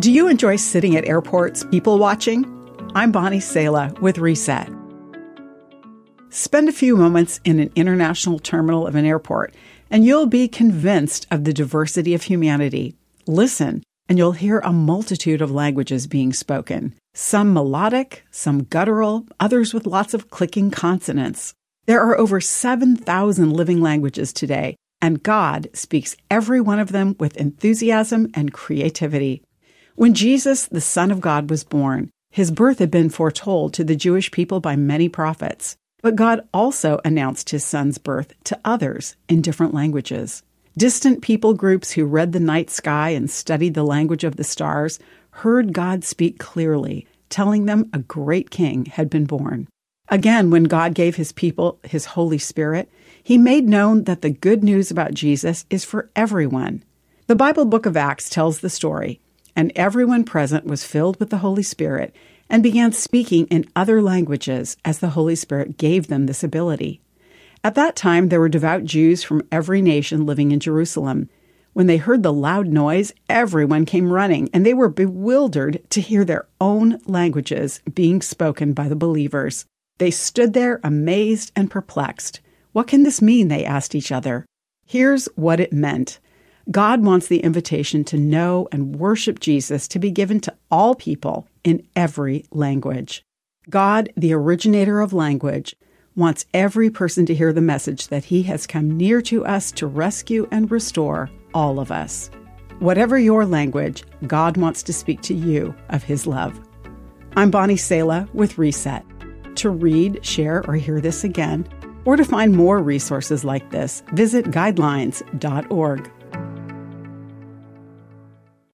Do you enjoy sitting at airports, people watching? I'm Bonnie Sala with Reset. Spend a few moments in an international terminal of an airport, and you'll be convinced of the diversity of humanity. Listen, and you'll hear a multitude of languages being spoken. Some melodic, some guttural, others with lots of clicking consonants. There are over 7,000 living languages today, and God speaks every one of them with enthusiasm and creativity. When Jesus, the Son of God, was born, his birth had been foretold to the Jewish people by many prophets. But God also announced his son's birth to others in different languages. Distant people groups who read the night sky and studied the language of the stars heard God speak clearly, telling them a great king had been born. Again, when God gave his people his Holy Spirit, he made known that the good news about Jesus is for everyone. The Bible book of Acts tells the story, and everyone present was filled with the Holy Spirit and began speaking in other languages as the Holy Spirit gave them this ability. At that time, there were devout Jews from every nation living in Jerusalem. When they heard the loud noise, everyone came running, and they were bewildered to hear their own languages being spoken by the believers. They stood there amazed and perplexed. What can this mean? They asked each other. Here's what it meant God wants the invitation to know and worship Jesus to be given to all people in every language. God, the originator of language, wants every person to hear the message that He has come near to us to rescue and restore all of us. Whatever your language, God wants to speak to you of His love. I'm Bonnie Sala with Reset to read, share, or hear this again, or to find more resources like this, visit guidelines.org.